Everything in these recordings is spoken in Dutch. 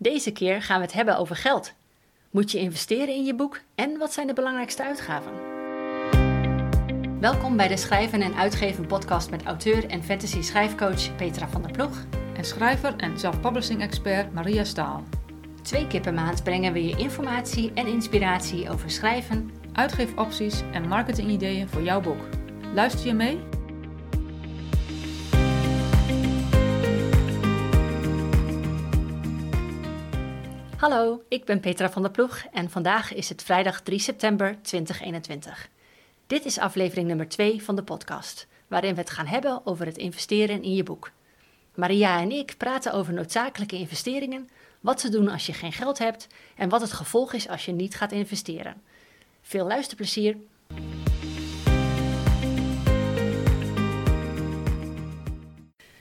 Deze keer gaan we het hebben over geld. Moet je investeren in je boek en wat zijn de belangrijkste uitgaven? Welkom bij de Schrijven en Uitgeven podcast met auteur en fantasy schrijfcoach Petra van der Ploeg. En schrijver en self-publishing expert Maria Staal. Twee keer per maand brengen we je informatie en inspiratie over schrijven, Uitgeefopties en marketingideeën voor jouw boek. Luister je mee? Hallo, ik ben Petra van der Ploeg en vandaag is het vrijdag 3 september 2021. Dit is aflevering nummer 2 van de podcast, waarin we het gaan hebben over het investeren in je boek. Maria en ik praten over noodzakelijke investeringen, wat te doen als je geen geld hebt en wat het gevolg is als je niet gaat investeren. Veel luisterplezier!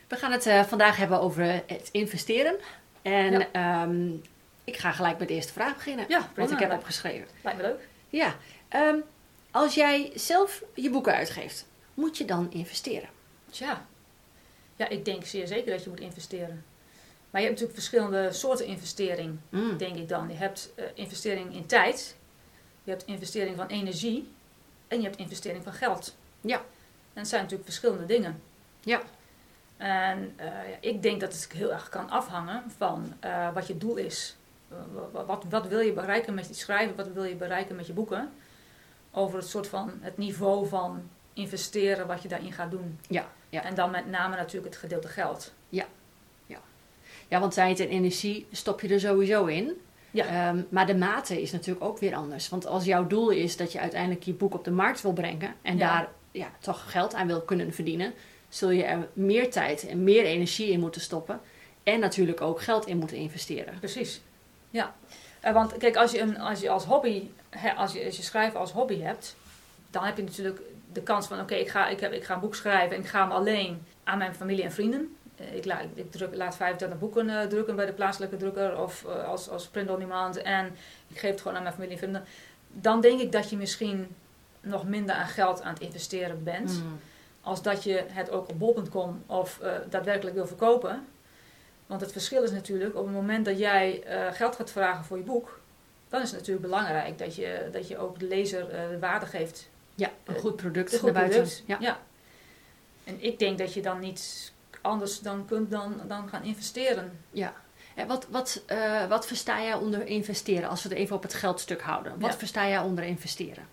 We gaan het uh, vandaag hebben over het investeren. En Ja. ehm, ik ga gelijk met de eerste vraag beginnen. Ja, wat prima. ik heb opgeschreven. Lijkt me leuk. Ja, ehm, als jij zelf je boeken uitgeeft, moet je dan investeren? Tja. Ja, ik denk zeer zeker dat je moet investeren. Maar je hebt natuurlijk verschillende soorten investering, Mm. denk ik dan. Je hebt eh, investering in tijd, je hebt investering van energie en je hebt investering van geld. Ja. En dat zijn natuurlijk verschillende dingen. Ja. En eh, ik denk dat het heel erg kan afhangen van eh, wat je doel is. Wa- wat, wat wil je bereiken met je schrijven? Wat wil je bereiken met je boeken? Over het soort van het niveau van investeren wat je daarin gaat doen. Ja, ja. En dan met name natuurlijk het gedeelte geld. Ja, want tijd en energie stop je er sowieso in. Ja. Ehm, maar de mate is natuurlijk ook weer anders. Want als jouw doel is dat je uiteindelijk je boek op de markt wil brengen en Ja. daar ja, toch geld aan wil kunnen verdienen, zul je er meer tijd en meer energie in moeten stoppen. En natuurlijk ook geld in moeten investeren. Precies. Ja. Eh, want kijk, als je, een, als je als hobby, hè, als je, als je schrijven als hobby hebt, dan heb je natuurlijk de kans van: oké, ik, ga, ik, heb, ik ga een boek schrijven en ik ga hem alleen aan mijn familie en vrienden. Eh, Ik, laat, ik druk, laat 25 boeken eh, drukken bij de plaatselijke drukker of als, als print on demand en ik geef het gewoon aan mijn familie en vrienden. Dan denk ik dat je misschien nog minder aan geld aan het investeren bent. Mm. als dat je het ook op bol.com of daadwerkelijk wil verkopen. Want het verschil is natuurlijk, op het moment dat jij eh, geld gaat vragen voor je boek, dan is het natuurlijk belangrijk dat je, dat je ook de lezer eh, de waarde geeft. Ja, een goed product Een naar goed buiten. product. Ja. Ja. En ik denk dat je dan niet anders dan kunt dan, dan gaan investeren. Ja. En wat, wat, eh, wat versta jij onder investeren? Als we het even op het geldstuk houden. Wat Ja. versta jij onder investeren?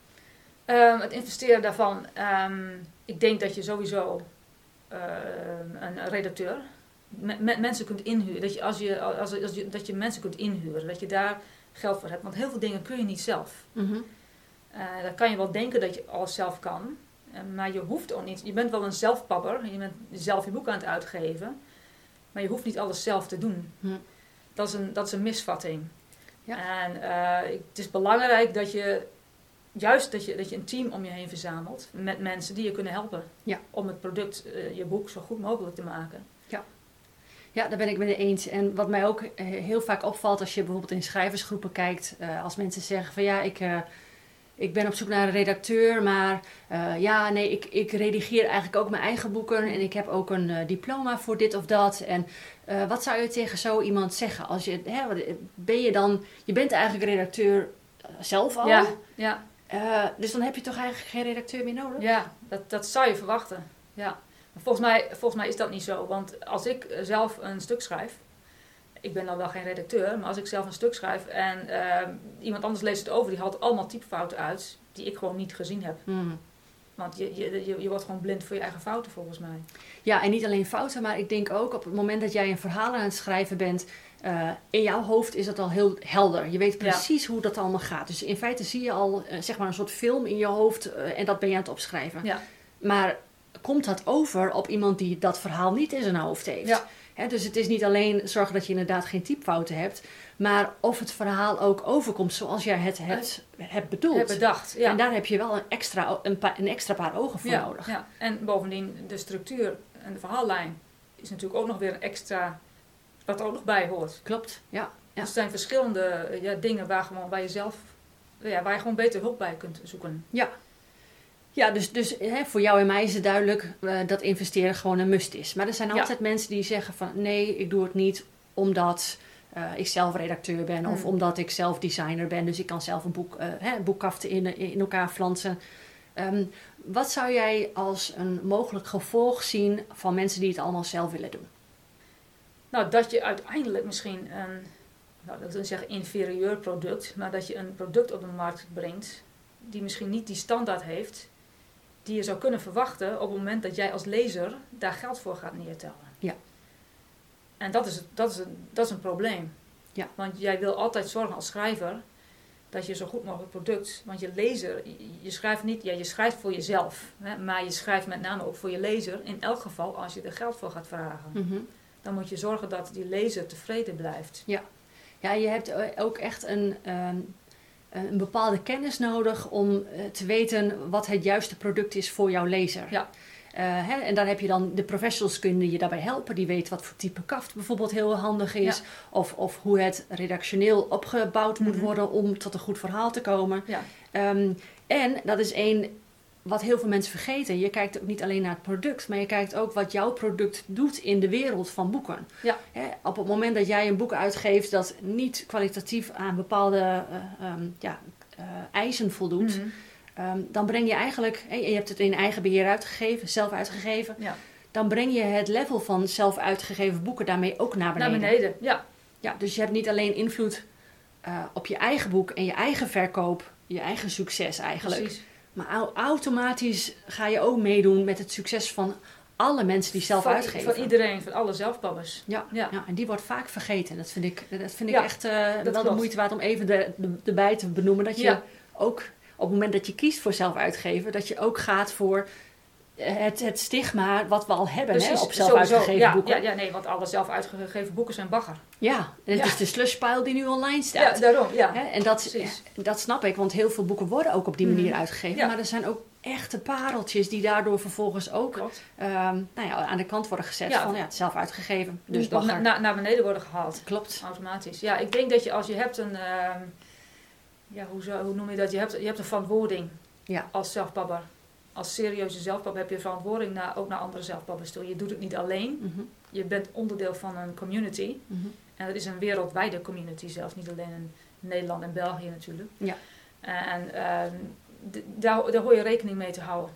Ehm, het investeren daarvan, ehm, ik denk dat je sowieso ehm, een redacteur, me- me- mensen kunt inhuren. Dat je, als je, als, als je, dat je mensen kunt inhuren, dat je daar geld voor hebt. Want heel veel dingen kun je niet zelf. Eh dan kan je wel denken dat je alles zelf kan, eh, maar je hoeft ook niet. Je bent wel een zelfpapper, je bent zelf je boek aan het uitgeven, maar je hoeft niet alles zelf te doen. Hm. Dat, is een, dat is een misvatting. Ja. En eh, het is belangrijk dat je juist dat je, dat je een team om je heen verzamelt met mensen die je kunnen helpen Ja. om het product, je boek, zo goed mogelijk te maken. Ja, daar ben ik met je eens. En wat mij ook eh, heel vaak opvalt als je bijvoorbeeld in schrijversgroepen kijkt, eh, als mensen zeggen van ja, ik, eh, ik ben op zoek naar een redacteur, maar ja, nee, ik, ik redigeer eigenlijk ook mijn eigen boeken en ik heb ook een diploma voor dit of dat. En wat zou je tegen zo iemand zeggen? Als je, hè, ben je dan, je bent eigenlijk redacteur zelf al, Ja, ja, dus dan heb je toch eigenlijk geen redacteur meer nodig? ja dat, dat zou je verwachten. Ja. Volgens, mij, volgens mij is dat niet zo, want als ik eh, zelf een stuk schrijf, ik ben dan wel geen redacteur, maar als ik zelf een stuk schrijf en eh, iemand anders leest het over, die haalt allemaal typfouten uit die ik gewoon niet gezien heb. Hmm. Want je, je, je, je wordt gewoon blind voor je eigen fouten volgens mij. Ja, en niet alleen fouten, maar ik denk ook op het moment dat jij een verhaal aan het schrijven bent, eh, in jouw hoofd is dat al heel helder. Je weet precies hoe dat allemaal gaat. Dus in feite zie je al zeg maar een soort film in je hoofd en dat ben je aan het opschrijven. Ja. Maar komt dat over op iemand die dat verhaal niet in zijn hoofd heeft? Ja. Dus het is niet alleen zorgen dat je inderdaad geen typfouten hebt, maar of het verhaal ook overkomt zoals jij het hebt, hebt bedoeld. Heb bedacht. Ja. En daar heb je wel een extra, een, pa- een extra paar ogen voor ja, nodig. ja. En bovendien, de structuur en de verhaallijn is natuurlijk ook nog weer een extra, wat er ook nog bij hoort. Klopt, ja. Ja. Dus er zijn verschillende ja, dingen waar, gewoon, waar, je zelf, ja, waar je gewoon beter hulp bij kunt zoeken. Ja, dus, dus hè, voor jou en mij is het duidelijk eh, dat investeren gewoon een must is. Maar er zijn Ja. altijd mensen die zeggen van nee, ik doe het niet omdat uh, ik zelf redacteur ben of Mm. omdat ik zelf designer ben. Dus ik kan zelf een, boek, uh, hè, in, in elkaar flansen. Um, wat zou jij als een mogelijk gevolg zien van mensen die het allemaal zelf willen doen? Nou, dat je uiteindelijk misschien een, nou, dat wil zeggen inferieur product, maar dat je een product op de markt brengt die misschien niet die standaard heeft die je zou kunnen verwachten op het moment dat jij als lezer daar geld voor gaat neertellen. Ja. En dat is, dat is, een, dat is een probleem. Ja. Want jij wil altijd zorgen als schrijver dat je zo goed mogelijk product, want je lezer, je, schrijft niet, ja, je schrijft voor jezelf, hè, maar je schrijft met name ook voor je lezer, in elk geval als je er geld voor gaat vragen. Mm-hmm. Dan moet je zorgen dat die lezer tevreden blijft. Ja, ja je hebt ook echt een, um, een bepaalde kennis nodig om uh, te weten wat het juiste product is voor jouw lezer. Ja. Uh, hè, en dan heb je dan de professionals kunnen je daarbij helpen. Die weten wat voor type kaft bijvoorbeeld heel handig is. Ja. Of, of hoe het redactioneel opgebouwd moet Mhm. worden om tot een goed verhaal te komen. Ja. Um, en dat is één wat heel veel mensen vergeten. Je kijkt ook niet alleen naar het product, maar je kijkt ook wat jouw product doet in de wereld van boeken. Ja. Op het moment dat jij een boek uitgeeft dat niet kwalitatief aan bepaalde uh, um, ja, uh, eisen voldoet, Mhm. um, dan breng je eigenlijk, je hebt het in eigen beheer uitgegeven, zelf uitgegeven, Ja. dan breng je het level van zelf uitgegeven boeken daarmee ook naar beneden. Naar beneden, ja. Ja, dus je hebt niet alleen invloed uh, op je eigen boek en je eigen verkoop, je eigen succes eigenlijk. Precies. Maar au- automatisch ga je ook meedoen met het succes van alle mensen die zelf van, uitgeven. Van iedereen, van alle zelfbabbers. Ja, Ja. ja. en die wordt vaak vergeten. Dat vind ik, dat vind ik Ja, echt uh, wel de moeite waard om even de, de, erbij te benoemen. Dat je Ja. ook op het moment dat je kiest voor zelf uitgeven, dat je ook gaat voor het, het stigma wat we al hebben hè, op zelf sowieso. uitgegeven ja, boeken. Ja, ja, nee, want alle zelf uitgegeven boeken zijn bagger. Ja, en het Ja. is de slushpile die nu online Ja, staat. daarom, ja. Hè, en dat, Precies. dat snap ik, want heel veel boeken worden ook op die manier Mhm. uitgegeven. Ja. Maar er zijn ook echte pareltjes die daardoor vervolgens ook ehm, nou ja, aan de kant worden gezet Ja. van ja, het zelf uitgegeven. Dus na, bagger. na- naar beneden worden gehaald. Klopt. Automatisch. Ja, ik denk dat je als je hebt een... ehm, ja, hoe, hoe noem je dat? Je hebt, je hebt een verantwoording Ja. als zelfpabber. Als serieuze zelfpabber heb je verantwoording naar, ook naar andere zelfpabbers toe. Je doet het niet alleen. Mhm, Je bent onderdeel van een community. mhm. En dat is een wereldwijde community zelfs, niet alleen in Nederland en België natuurlijk. Ja. En ehm, daar, daar hoor je rekening mee te houden.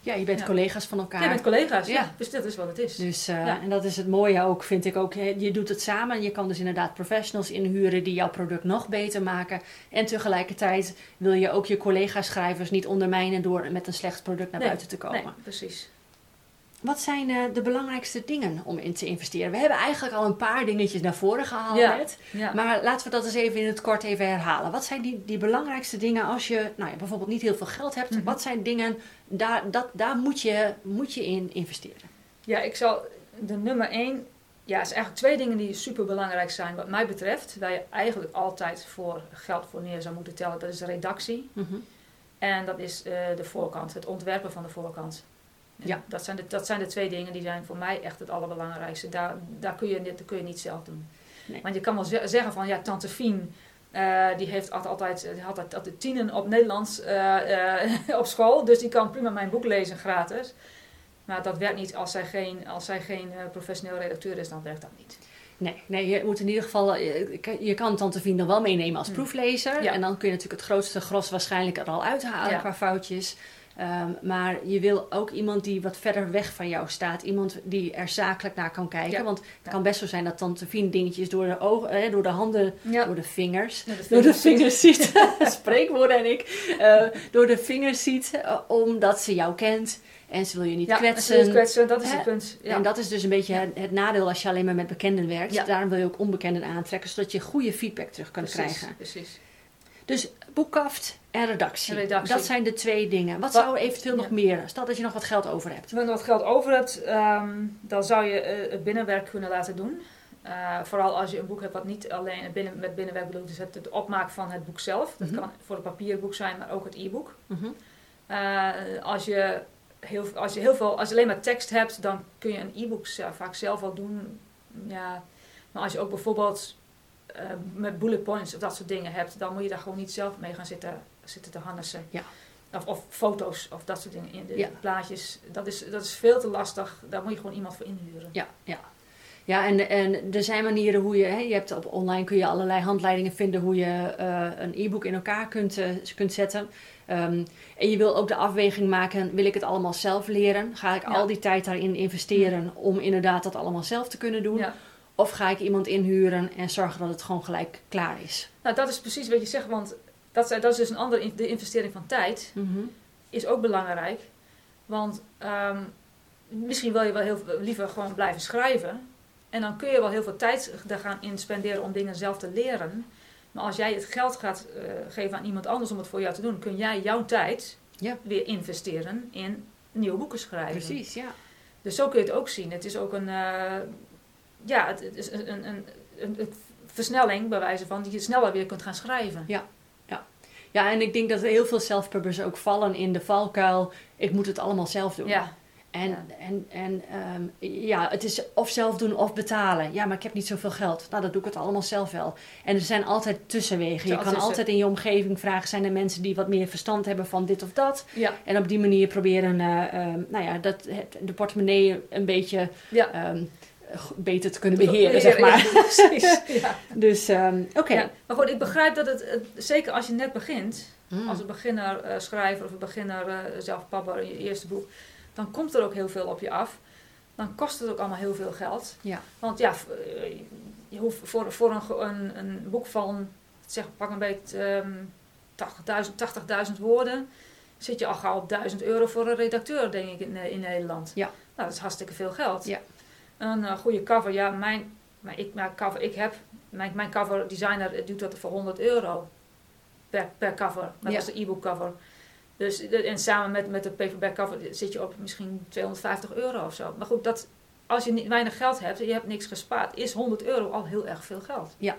Ja, je bent Ja. collega's van elkaar. Ja, met collega's, ja. Ja. Dus dat is wat het is. Dus, Ja. En dat is het mooie ook, vind ik ook. Je doet het samen. en Je kan dus inderdaad professionals inhuren die jouw product nog beter maken. En tegelijkertijd wil je ook je collega-schrijvers niet ondermijnen door met een slecht product naar Nee, buiten te komen. Nee, precies. Wat zijn eh, de belangrijkste dingen om in te investeren? We hebben eigenlijk al een paar dingetjes naar voren gehaald Ja. net. Ja. Maar laten we dat eens even in het kort even herhalen. Wat zijn die, die belangrijkste dingen als je nou ja, bijvoorbeeld niet heel veel geld hebt? Mhm. Wat zijn dingen, daar, dat, daar moet, je, moet je in investeren? ja, ik zal de nummer één. Ja, zijn eigenlijk twee dingen die super belangrijk zijn, wat mij betreft. Waar je eigenlijk altijd voor geld voor neer zou moeten tellen. Dat is de redactie. Mhm. En dat is eh, de voorkant, het ontwerpen van de voorkant. Ja. Dat zijn, de, dat zijn de twee dingen die zijn voor mij echt het allerbelangrijkste. Daar, daar kun je, dat kun je niet zelf doen. Nee. Want je kan wel ze- zeggen van, ja, tante Fien, eh, die heeft altijd, die had altijd, tienen op Nederlands eh, eh, op school. Dus die kan prima mijn boek lezen gratis. Maar dat werkt niet als zij geen, als zij geen eh, professioneel redacteur is, dan werkt dat niet. Nee, nee, je moet in ieder geval, je, je kan Tante Vien nog wel meenemen als Hmm. proeflezer. Ja. En dan kun je natuurlijk het grootste gros waarschijnlijk er al uithalen Ja. qua foutjes. Ehm, maar je wil ook iemand die wat verder weg van jou staat. Iemand die er zakelijk naar kan kijken. Ja. Want het Ja. kan best zo zijn dat Tante Vien dingetjes door de, ogen, eh, door de handen, Ja. door de vingers... Door de vingers ziet, spreekwoorden en ik, eh, door de vingers ziet, eh, omdat ze jou kent en ze wil je niet Ja, kwetsen. en ze kwetsen, dat is Hè? het punt. Ja. En dat is dus een beetje het, het nadeel als je alleen maar met bekenden werkt. Ja. Daarom wil je ook onbekenden aantrekken, zodat je goede feedback terug kan precies, krijgen. Precies. Dus boekkaft en redactie. En redactie. Dat zijn de twee dingen. Wat Wa- zou eventueel Ja. nog meer? Stel dat je nog wat geld over hebt. Als je wat geld over hebt, ehm, dan zou je eh, het binnenwerk kunnen laten doen. Eh, vooral als je een boek hebt wat niet alleen het binnen, met binnenwerk bedoelt, dus het, het opmaak van het boek zelf. Dat Mhm. kan voor een papierboek zijn, maar ook het e-book. Mhm. Eh, als, je heel, als, je heel veel, als je alleen maar tekst hebt, dan kun je een e-book vaak zelf wel doen. Ja. Maar als je ook bijvoorbeeld met bullet points of dat soort dingen hebt, dan moet je daar gewoon niet zelf mee gaan zitten, zitten te harnessen. Ja. Of, of foto's of dat soort dingen in de Ja. plaatjes. Dat is, dat is veel te lastig. Daar moet je gewoon iemand voor inhuren. Ja, ja. Ja, en, en er zijn manieren hoe je, hè, je hebt op online kun je allerlei handleidingen vinden hoe je eh, een e-book in elkaar kunt, eh, kunt zetten. Ehm, en je wil ook de afweging maken, wil ik het allemaal zelf leren? Ga ik Ja. al die tijd daarin investeren om inderdaad dat allemaal zelf te kunnen doen? Ja. Of ga ik iemand inhuren en zorgen dat het gewoon gelijk klaar is? Nou, dat is precies wat je zegt, want dat, is- dat is dus een andere de investering van tijd. is ook belangrijk. Want ehm, misschien wil je wel heel liever gewoon blijven schrijven. En dan kun je wel heel veel tijd daar gaan in spenderen om dingen zelf te leren. Maar als jij het geld gaat eh, geven aan iemand anders om het voor jou te doen, kun jij jouw tijd Ja. weer investeren in nieuwe boeken schrijven. Precies, ja. Dus zo kun je het ook zien. Het is ook een, eh, ja, het, is een, een, een, een, versnelling bij wijze van die je sneller weer kunt gaan schrijven. Ja, en ik denk dat heel veel self-pubbers ook vallen in de valkuil. Ik moet het allemaal zelf doen. Ja, En, Ja. en, en ehm, ja, het is of zelf doen of betalen. Ja, maar ik heb niet zoveel geld. Nou, dan doe ik het allemaal zelf wel. En er zijn altijd tussenwegen. Je Ja, kan altijd in je omgeving vragen: zijn er mensen die wat meer verstand hebben van dit of dat? ja, En op die manier proberen, eh, ehm, nou ja, dat, het, de portemonnee een beetje ja. ehm, beter te kunnen beheren, zeg Ja, maar. precies. Ja. Dus, ehm, oké. Ja, maar goed, ik begrijp dat het, het- zeker als je net begint, Mm. als een beginner eh, schrijver of een beginner uh, zelfpapper in je eerste boek, dan komt er ook heel veel op je af. Dan kost het ook allemaal heel veel geld. Ja. Want ja, eh, je hoeft voor, voor een, een, een boek van, zeg pak een beetje ehm 80.000 80.000 woorden, zit je al gauw op 1000 euro voor een redacteur, denk ik, in, eh, in Nederland. Ja. Nou, dat is hartstikke veel geld. Ja. Een eh, goede cover, ja, mijn, mijn, ik, mijn cover, ik heb, mijn, mijn cover designer eh, doet dat voor 100 euro per, per cover. Dat Ja. is de e-book cover. Dus, en samen met, met de paperback cover zit je op misschien 250 euro of zo. Maar goed, dat, als je niet, weinig geld hebt en je hebt niks gespaard, is 100 euro al heel erg veel geld. Ja.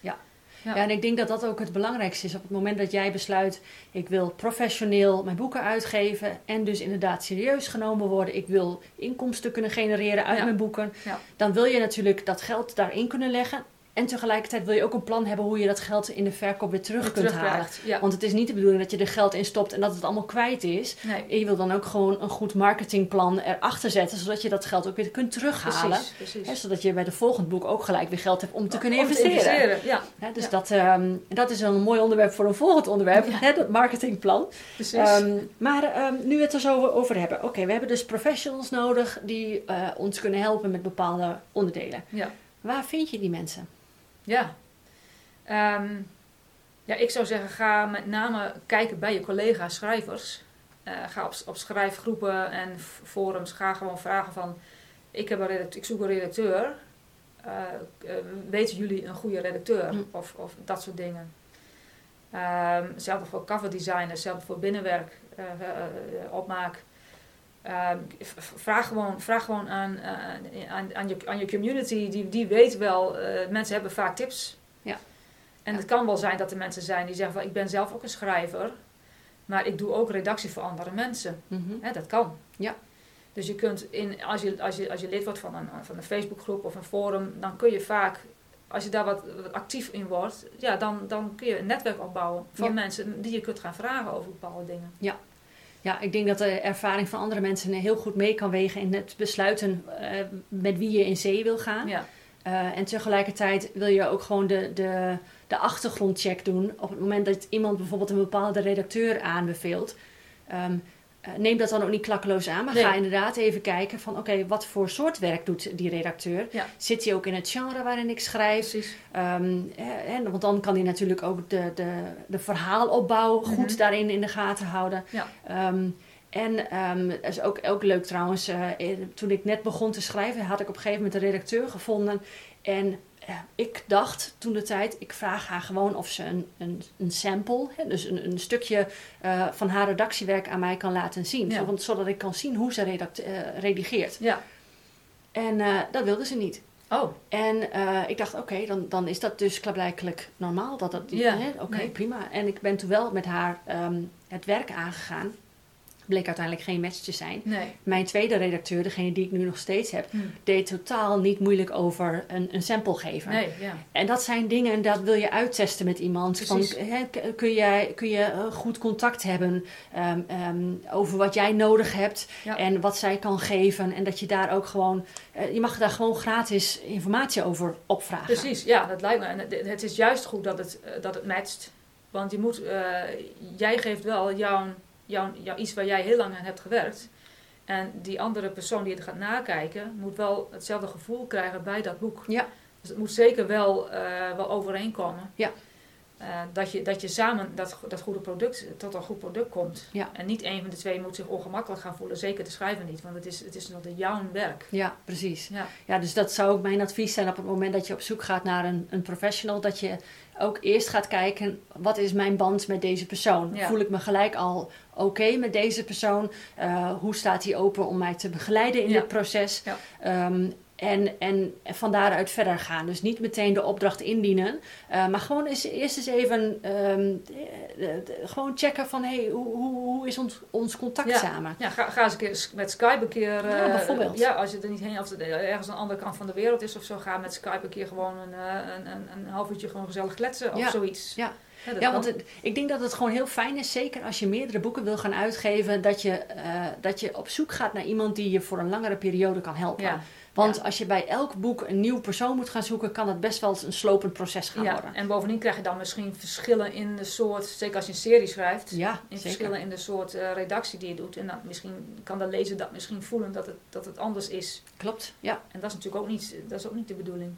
Ja. Ja. Ja, en ik denk dat dat ook het belangrijkste is. Op het moment dat jij besluit, ik wil professioneel mijn boeken uitgeven en dus inderdaad serieus genomen worden. Ik wil inkomsten kunnen genereren uit Ja. mijn boeken. Ja. Dan wil je natuurlijk dat geld daarin kunnen leggen. En tegelijkertijd wil je ook een plan hebben hoe je dat geld in de verkoop weer terug kunt halen. Ja. Want het is niet de bedoeling dat je er geld in stopt en dat het allemaal kwijt is. Nee, En je wil dan ook gewoon een goed marketingplan erachter zetten, zodat je dat geld ook weer kunt terughalen. precies. precies. Hè, zodat je bij de volgende boek ook gelijk weer geld hebt om te kunnen Om te investeren. Ja, Hè, dus Ja. dat, ehm, dat is een mooi onderwerp voor een volgend onderwerp, hè, dat marketingplan. precies. Ehm, maar ehm, nu we het er zo over hebben. Oké, we hebben dus professionals nodig die eh, ons kunnen helpen met bepaalde onderdelen. ja. Waar vind je die mensen? Ja. Ehm, ja, ik zou zeggen, ga met name kijken bij je collega's schrijvers. Eh, ga op, op schrijfgroepen en forums, ga gewoon vragen van... Ik, heb een ik zoek een redacteur. Eh, weten jullie een goede redacteur? Hm. Of, of dat soort dingen. Ehm, hetzelfde voor cover design, hetzelfde voor binnenwerk, opmaak. Ehm, vraag gewoon, vraag gewoon aan, eh, aan, aan, je, aan je community, die, die weet wel, eh, mensen hebben vaak tips. Ja. En Ja. het kan wel zijn dat er mensen zijn die zeggen van ik ben zelf ook een schrijver, maar ik doe ook redactie voor andere mensen. Mhm. Hè, dat kan. Ja. Dus je kunt, in, als, je, als, je, als je lid wordt van een, van een Facebookgroep of een forum, dan kun je vaak, als je daar wat, wat actief in wordt, ja, dan, dan kun je een netwerk opbouwen van Ja. mensen die je kunt gaan vragen over bepaalde dingen. Ja, ik denk dat de ervaring van andere mensen heel goed mee kan wegen in het besluiten eh, met wie je in zee wil gaan. Ja, Eh, en tegelijkertijd wil je ook gewoon de, de, de achtergrondcheck doen. Op het moment dat iemand bijvoorbeeld een bepaalde redacteur aanbeveelt. Ehm, eh, neem dat dan ook niet klakkeloos aan, maar Nee. ga inderdaad even kijken van oké, wat voor soort werk doet die redacteur? Ja. Zit hij ook in het genre waarin ik schrijf? Ehm, eh, en, want dan kan hij natuurlijk ook de, de, de verhaalopbouw goed Mhm. daarin in de gaten houden. Ja. Ehm, en dat is ook, ook leuk trouwens, eh, toen ik net begon te schrijven, had ik op een gegeven moment een redacteur gevonden. En ik dacht toen de tijd, ik vraag haar gewoon of ze een, een, een sample, hè, dus een, een stukje eh, van haar redactiewerk aan mij kan laten zien. Ja. Zo- want- zodat ik kan zien hoe ze redact- eh, redigeert. Ja. En eh, dat wilde ze niet. Oh, En ik dacht, oké, dan, dan is dat dus klaarblijkelijk normaal. Dat dat, Ja, Oké, nee. prima. En ik ben toen wel met haar ehm, het werk aangegaan. Bleek uiteindelijk geen match te zijn. Nee. Mijn tweede redacteur, degene die ik nu nog steeds heb, Hm. deed totaal niet moeilijk over een, een sample geven. Nee, ja. En dat zijn dingen, dat wil je uittesten met iemand. Van, Precies. kun, je, kun je eh, goed contact hebben ehm, ehm, over wat jij nodig hebt Ja. en wat zij kan geven. En dat je daar ook gewoon, eh, je mag daar gewoon gratis informatie over opvragen. Precies, ja, dat lijkt me. En het, is juist goed dat het, eh, dat het matcht. Want je moet, jij geeft wel jouw, jouw iets waar jij heel lang aan hebt gewerkt. En die andere persoon die het gaat nakijken, moet wel hetzelfde gevoel krijgen bij dat boek. Ja. Dus het moet zeker wel, eh, wel overeenkomen. Ja. Eh, dat, je, dat je samen dat, dat goede product, tot een goed product komt. Ja. En niet een van de twee moet zich ongemakkelijk gaan voelen. Zeker de schrijver niet, want het is, het is nog de jouw werk. Ja, precies. Ja. Ja, dus dat zou ook mijn advies zijn op het moment dat je op zoek gaat naar een, een professional. Dat je ook eerst gaat kijken, wat is mijn band met deze persoon? Ja. Voel ik me gelijk al oké met deze persoon? Eh, hoe staat hij open om mij te begeleiden in Ja. dit proces? Ja. Ehm, en, en van daaruit verder gaan. Dus niet meteen de opdracht indienen. eh, maar gewoon eens, eerst eens even ehm, eh, eh, gewoon checken van... Hey, hoe, hoe, hoe is ons, ons contact Ja. samen? Ja, ga, ga eens een keer met Skype een keer. Ja, bijvoorbeeld. Ja, als je er niet heen of ergens aan de andere kant van de wereld is of zo, ga met Skype een keer gewoon een, een, een, een half uurtje gewoon gezellig kletsen of Ja. zoiets. Ja. Ja, want het- ik denk dat het gewoon heel fijn is, zeker als je meerdere boeken wil gaan uitgeven, dat je, dat je op zoek gaat naar iemand die je voor een langere periode kan helpen. ja. Want ja. als je bij elk boek een nieuw persoon moet gaan zoeken, kan dat best wel eens een slopend proces gaan ja, worden. en bovendien krijg je dan misschien verschillen in de soort, zeker als je een serie schrijft, Ja, in zeker. verschillen in de soort eh, redactie die je doet. En dan misschien kan de lezer dat misschien voelen dat het, dat het anders is. Klopt, ja. En dat is natuurlijk ook niet, dat is ook niet de bedoeling.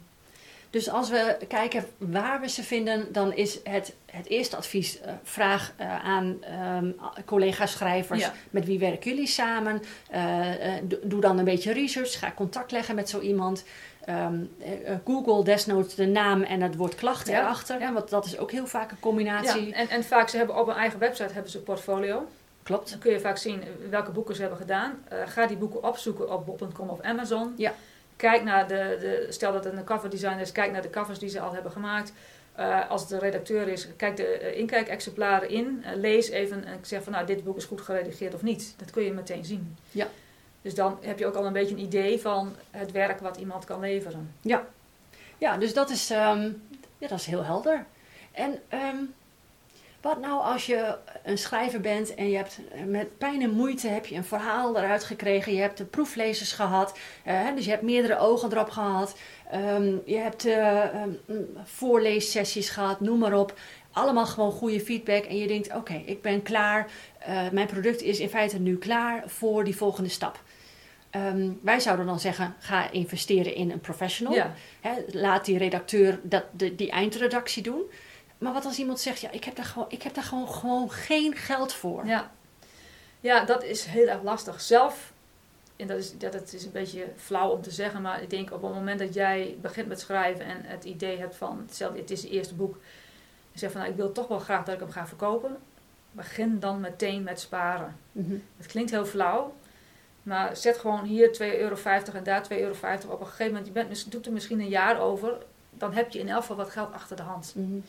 Dus als we kijken waar we ze vinden, dan is het, het eerste advies: eh, vraag eh, aan ehm, collega-schrijvers Ja. met wie werken jullie samen. Eh, do- doe dan een beetje research, ga contact leggen met zo iemand. Ehm, eh, eh, Google desnoods de naam en het woord klachten Ja, erachter, ja. want dat is ook heel vaak een combinatie. Ja, en, en vaak, ze hebben op hun eigen website hebben ze een portfolio. Klopt. Dan kun je vaak zien welke boeken ze hebben gedaan. Ga die boeken opzoeken op bol.com of Amazon. Ja. Kijk naar de, de, stel dat het een cover designer is, kijk naar de covers die ze al hebben gemaakt. Eh, als het de redacteur is, kijk de eh, inkijkexemplaren in. Eh, lees even en zeg van nou, dit boek is goed geredigeerd of niet. Dat kun je meteen zien. Ja. Dus dan heb je ook al een beetje een idee van het werk wat iemand kan leveren. Ja, dus dat is, ehm, ja, dat is heel helder. En ehm, wat nou als je een schrijver bent en je hebt eh, met pijn en moeite heb je een verhaal eruit gekregen. Je hebt de proeflezers gehad, eh, dus je hebt meerdere ogen erop gehad. Ehm, je hebt mm, voorleessessies gehad, noem maar op. Allemaal gewoon goede feedback en je denkt, oké, ik ben klaar. Mijn product is in feite nu klaar voor die volgende stap. Ehm, wij zouden dan zeggen, ga investeren in een professional. Ja. Laat die redacteur dat, de, die eindredactie doen. Maar wat als iemand zegt, ja, ik heb daar gewoon, ik heb daar gewoon, gewoon geen geld voor. Ja. ja, dat is heel erg lastig. Zelf, en dat is, dat, is een beetje flauw om te zeggen, maar ik denk op het moment dat jij begint met schrijven en het idee hebt van, stel het is het eerste boek, en zegt van nou, ik wil toch wel graag dat ik hem ga verkopen, begin dan meteen met sparen. Mhm. Het klinkt heel flauw, maar zet gewoon hier 2,50 euro en daar 2,50 euro. Op een gegeven moment, je bent, doet er misschien een jaar over, dan heb je in elk geval wat geld achter de hand. Mhm.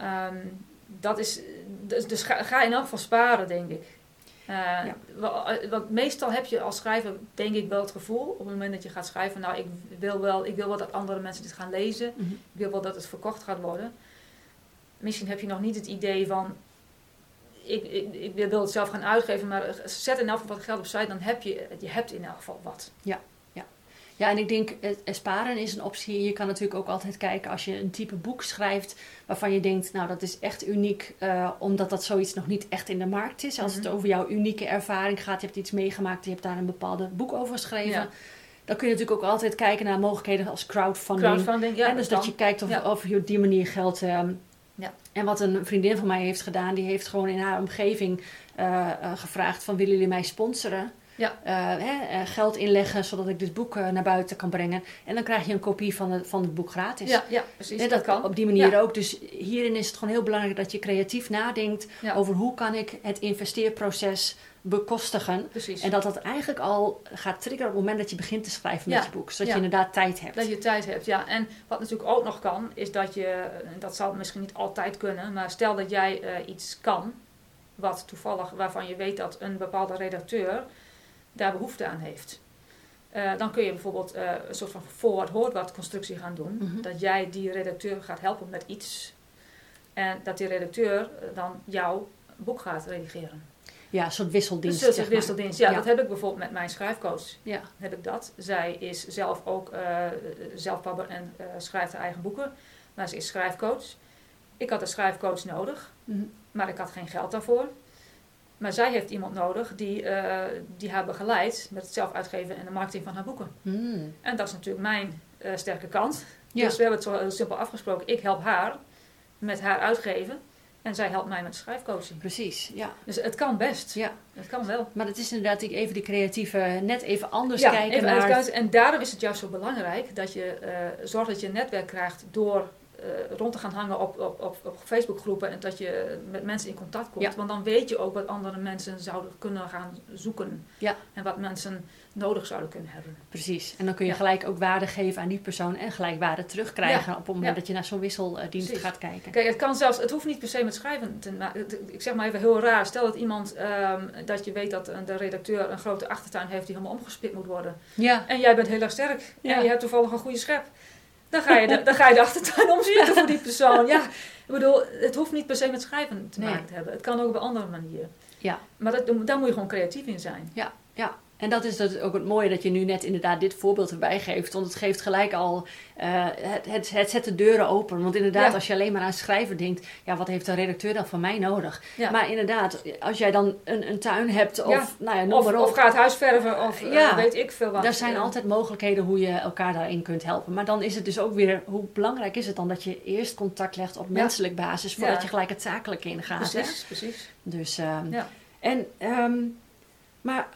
Ehm, dat is, dus, dus ga, ga in elk geval sparen, denk ik. Ja. eh, Want meestal heb je als schrijver, denk ik, wel het gevoel op het moment dat je gaat schrijven: Nou, ik wil wel, ik wil wel dat andere mensen dit gaan lezen. Mhm. Ik wil wel dat het verkocht gaat worden. Misschien heb je nog niet het idee van. Ik, ik, ik wil het zelf gaan uitgeven, maar zet in elk geval wat geld opzij, dan heb je, je hebt in elk geval wat. Ja, en ik denk, het het sparen is een optie. Je kan natuurlijk ook altijd kijken als je een type boek schrijft waarvan je denkt, nou dat is echt uniek, eh, omdat dat zoiets nog niet echt in de markt is. Als het Mhm. over jouw unieke ervaring gaat, je hebt iets meegemaakt, je hebt daar een bepaalde boek over geschreven. Ja. Dan kun je natuurlijk ook altijd kijken naar mogelijkheden als crowdfunding. Crowdfunding, ja. Hè, dus dat je kijkt of, Ja. of je op die manier geld. ehm, Ja. En wat een vriendin van mij heeft gedaan, die heeft gewoon in haar omgeving eh, eh, gevraagd: van willen jullie mij sponsoren? Ja. Eh, hè, eh, geld inleggen zodat ik dit boek eh, naar buiten kan brengen. En dan krijg je een kopie van het, van het boek gratis. Ja, ja, precies. Hè, dat, kan. Op die manier Ja. ook. Dus hierin is het gewoon heel belangrijk dat je creatief nadenkt Ja. over hoe kan ik het investeerproces bekostigen. Precies. En dat dat eigenlijk al gaat triggeren op het moment dat je begint te schrijven met je boek. Zodat je inderdaad tijd hebt. Dat je tijd hebt, ja. En wat natuurlijk ook nog kan, is dat je, en dat zal misschien niet altijd kunnen, maar stel dat jij iets kan, wat toevallig, waarvan je weet dat een bepaalde redacteur daar behoefte aan heeft. Eh, dan kun je bijvoorbeeld eh, een soort van forward wat constructie gaan doen. Mhm. Dat jij die redacteur gaat helpen met iets. En dat die redacteur eh, dan jouw boek gaat redigeren. Ja, een soort wisseldienst. Een maar. wisseldienst. Ja, Ja. dat heb ik bijvoorbeeld met mijn schrijfcoach. Ja. Heb ik dat. Zij is zelf ook zelfpabber en schrijft haar eigen boeken. Maar ze is schrijfcoach. Ik had een schrijfcoach nodig, Mhm. maar ik had geen geld daarvoor. Maar zij heeft iemand nodig die, eh, die haar begeleidt met het zelf uitgeven en de marketing van haar boeken. Hmm. En dat is natuurlijk mijn eh, sterke kant. Ja. Dus we hebben het zo heel simpel afgesproken. Ik help haar met haar uitgeven en zij helpt mij met schrijfcoaching. Precies, ja. Dus het kan best. ja. Het kan wel. Maar het is inderdaad even die creatieve, net even anders ja, kijken even naar... En daarom is het juist zo belangrijk dat je eh, zorgt dat je een netwerk krijgt door rond te gaan hangen op, op, op, op Facebookgroepen en dat je met mensen in contact komt. Ja. Want dan weet je ook wat andere mensen zouden kunnen gaan zoeken. Ja. En wat mensen nodig zouden kunnen hebben. Precies. En dan kun je Ja. gelijk ook waarde geven aan die persoon en gelijk waarde terugkrijgen op het moment dat je naar zo'n wisseldienst Precies. gaat kijken. Kijk, het kan zelfs, het hoeft niet per se met schrijven te maken. Ik zeg maar even heel raar. Stel dat iemand, ehm, dat je weet dat de redacteur een grote achtertuin heeft die helemaal omgespit moet worden. Ja, En jij bent heel erg sterk. Ja. En je hebt toevallig een goede schep. Dan ga je de, dan ga je de achtertuin omspitten voor die persoon. Ja, ik bedoel, het hoeft niet per se met schrijven te Nee. maken te hebben. Het kan ook op een andere manier. Ja. Maar dat, daar moet je gewoon creatief in zijn. ja, ja. En dat is dus ook het mooie dat je nu net inderdaad dit voorbeeld erbij geeft. Want het geeft gelijk al, eh, het, het, het zet de deuren open. Want inderdaad, Ja. als je alleen maar aan schrijven denkt, ja, wat heeft een redacteur dan van mij nodig? Ja. Maar inderdaad, als jij dan een, een tuin hebt of, Ja. nou ja, noem Of, maar op. of ga het huis verven of weet ik veel wat. Er zijn altijd mogelijkheden hoe je elkaar daarin kunt helpen. Maar dan is het dus ook weer, hoe belangrijk is het dan dat je eerst contact legt op menselijk basis, voordat je gelijk het zakelijk ingaat. Hè? Precies, precies. Dus, ehm, en, ehm, maar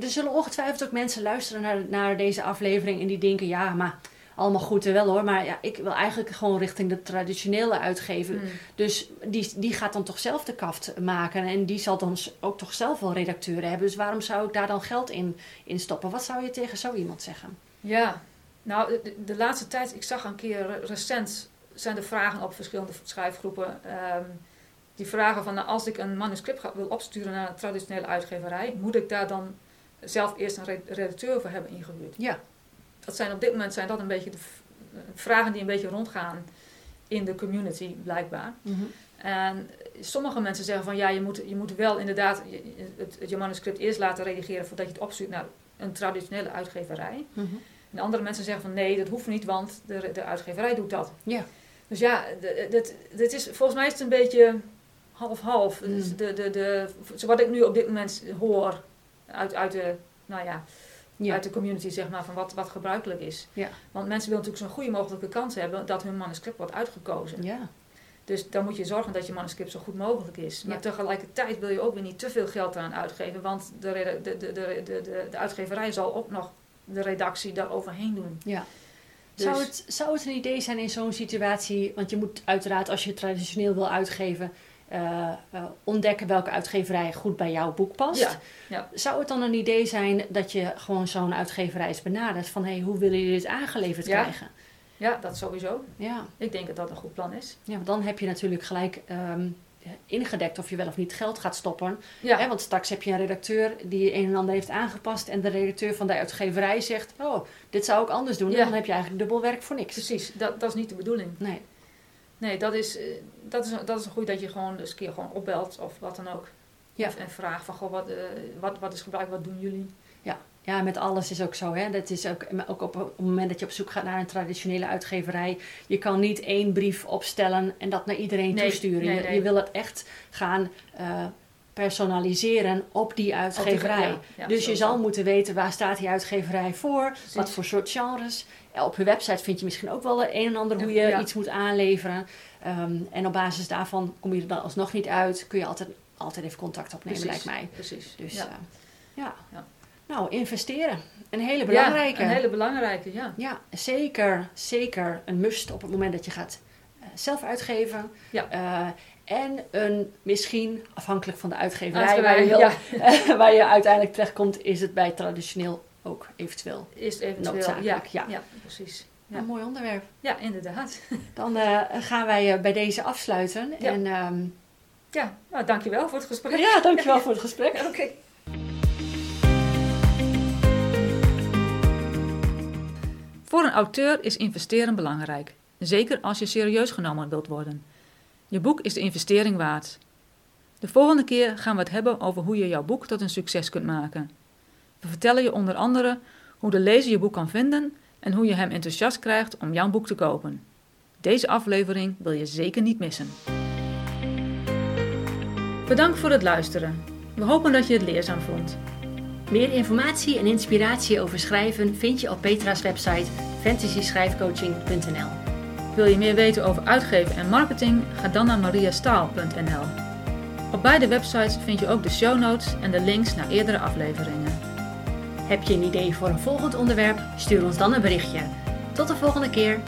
er zullen ongetwijfeld ook mensen luisteren naar, naar deze aflevering en die denken, ja, maar allemaal goed en wel hoor, maar ja, ik wil eigenlijk gewoon richting de traditionele uitgever. Mm. Dus die, die gaat dan toch zelf de kaft maken en die zal dan ook toch zelf wel redacteuren hebben. Dus waarom zou ik daar dan geld in, in stoppen? Wat zou je tegen zo iemand zeggen? Ja, nou, de, de laatste tijd, ik zag een keer re- recent, zijn er vragen op verschillende schrijfgroepen. ehm, die vragen van, nou, als ik een manuscript ga, wil opsturen naar een traditionele uitgeverij, moet ik daar dan zelf eerst een re- redacteur voor hebben ingehuurd? Ja. Dat zijn op dit moment zijn dat een beetje de vragen die een beetje rondgaan in de community, blijkbaar. En sommige mensen zeggen van ja, je moet, je moet wel inderdaad je, het, je manuscript eerst laten redigeren voordat je het opstuurt naar een traditionele uitgeverij. Mhm. En andere mensen zeggen van nee, dat hoeft niet, want de, de uitgeverij doet dat. Ja. Dus ja, dit is, volgens mij is het een beetje half-half. Mm. Dus de, de, de, zo wat ik nu op dit moment hoor uit, uit, de, nou ja, Ja. uit de community, zeg maar, van wat, wat gebruikelijk is. Ja. Want mensen willen natuurlijk zo'n goede mogelijke kans hebben dat hun manuscript wordt uitgekozen. ja. Dus dan moet je zorgen dat je manuscript zo goed mogelijk is. Maar tegelijkertijd wil je ook weer niet te veel geld eraan uitgeven, want de, de, de, de, de, de, de uitgeverij zal ook nog de redactie daar overheen doen. Ja. Dus- Zou, het, zou het een idee zijn in zo'n situatie, want je moet uiteraard als je het traditioneel wil uitgeven, eh, eh, ontdekken welke uitgeverij goed bij jouw boek past. Ja, ja. Zou het dan een idee zijn dat je gewoon zo'n uitgeverij eens benadert van hé, hoe willen jullie dit aangeleverd Ja. krijgen? Ja, dat sowieso. Ja. Ik denk dat dat een goed plan is. ja, want dan heb je natuurlijk gelijk ehm, ingedekt of je wel of niet geld gaat stoppen. Ja, Hè, want straks heb je een redacteur die een en ander heeft aangepast en de redacteur van de uitgeverij zegt, oh, dit zou ik anders doen. En dan heb je eigenlijk dubbel werk voor niks. precies. Dat, dat is niet de bedoeling. Nee. Nee, dat is, eh, dat is, dat is een goed dat je gewoon eens een keer gewoon opbelt of wat dan ook. Ja. Of- En vraagt van, goh, wat, eh, wat, wat is gebruikt, wat doen jullie? Ja, met alles is ook zo. Hè? Dat is ook, ook op, op het moment dat je op zoek gaat naar een traditionele uitgeverij. Je kan niet één brief opstellen en dat naar iedereen Nee, toesturen. nee, je, nee. je wil het echt gaan eh, personaliseren op die uitgeverij. Ja, ja, dus je zal moeten weten waar staat die uitgeverij voor. Precies. Wat voor soort genres. Op je website vind je misschien ook wel een en ander hoe je Ja. iets moet aanleveren. Ehm, en op basis daarvan kom je er dan alsnog niet uit. Kun je altijd, altijd even contact opnemen, Precies, lijkt mij. Precies. Dus ja. ja. ja. Ja. Nou, investeren. Een hele belangrijke. Ja, een hele belangrijke, ja. Ja, zeker, zeker een must op het moment dat je gaat eh, zelf uitgeven. Ja. Eh, en een misschien, afhankelijk van de uitgeverij waar, je wil, ja, waar je uiteindelijk terechtkomt, is het bij traditioneel ook eventueel. is eventueel. Noodzakelijk, ja, ja. precies. Ja. Een mooi onderwerp. Ja, inderdaad. Dan eh, gaan wij eh, bij deze afsluiten. Ja. En ehm, Ja, nou, dankjewel voor het gesprek. Ja, dankjewel voor het gesprek. Oké. Voor een auteur is investeren belangrijk. Zeker als je serieus genomen wilt worden. Je boek is de investering waard. De volgende keer gaan we het hebben over hoe je jouw boek tot een succes kunt maken. We vertellen je onder andere hoe de lezer je boek kan vinden en hoe je hem enthousiast krijgt om jouw boek te kopen. Deze aflevering wil je zeker niet missen. Bedankt voor het luisteren. We hopen dat je het leerzaam vond. Meer informatie en inspiratie over schrijven vind je op Petra's website fantasyschrijfcoaching.nl. Wil je meer weten over uitgeven en marketing? Ga dan naar mariastaal.nl. Op beide websites vind je ook de show notes en de links naar eerdere afleveringen. Heb je een idee voor een volgend onderwerp? Stuur ons dan een berichtje. Tot de volgende keer.